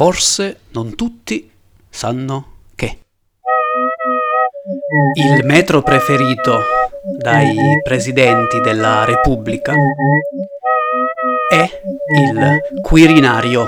Forse non tutti sanno che. Il metro preferito dai presidenti della Repubblica è il Quirinario.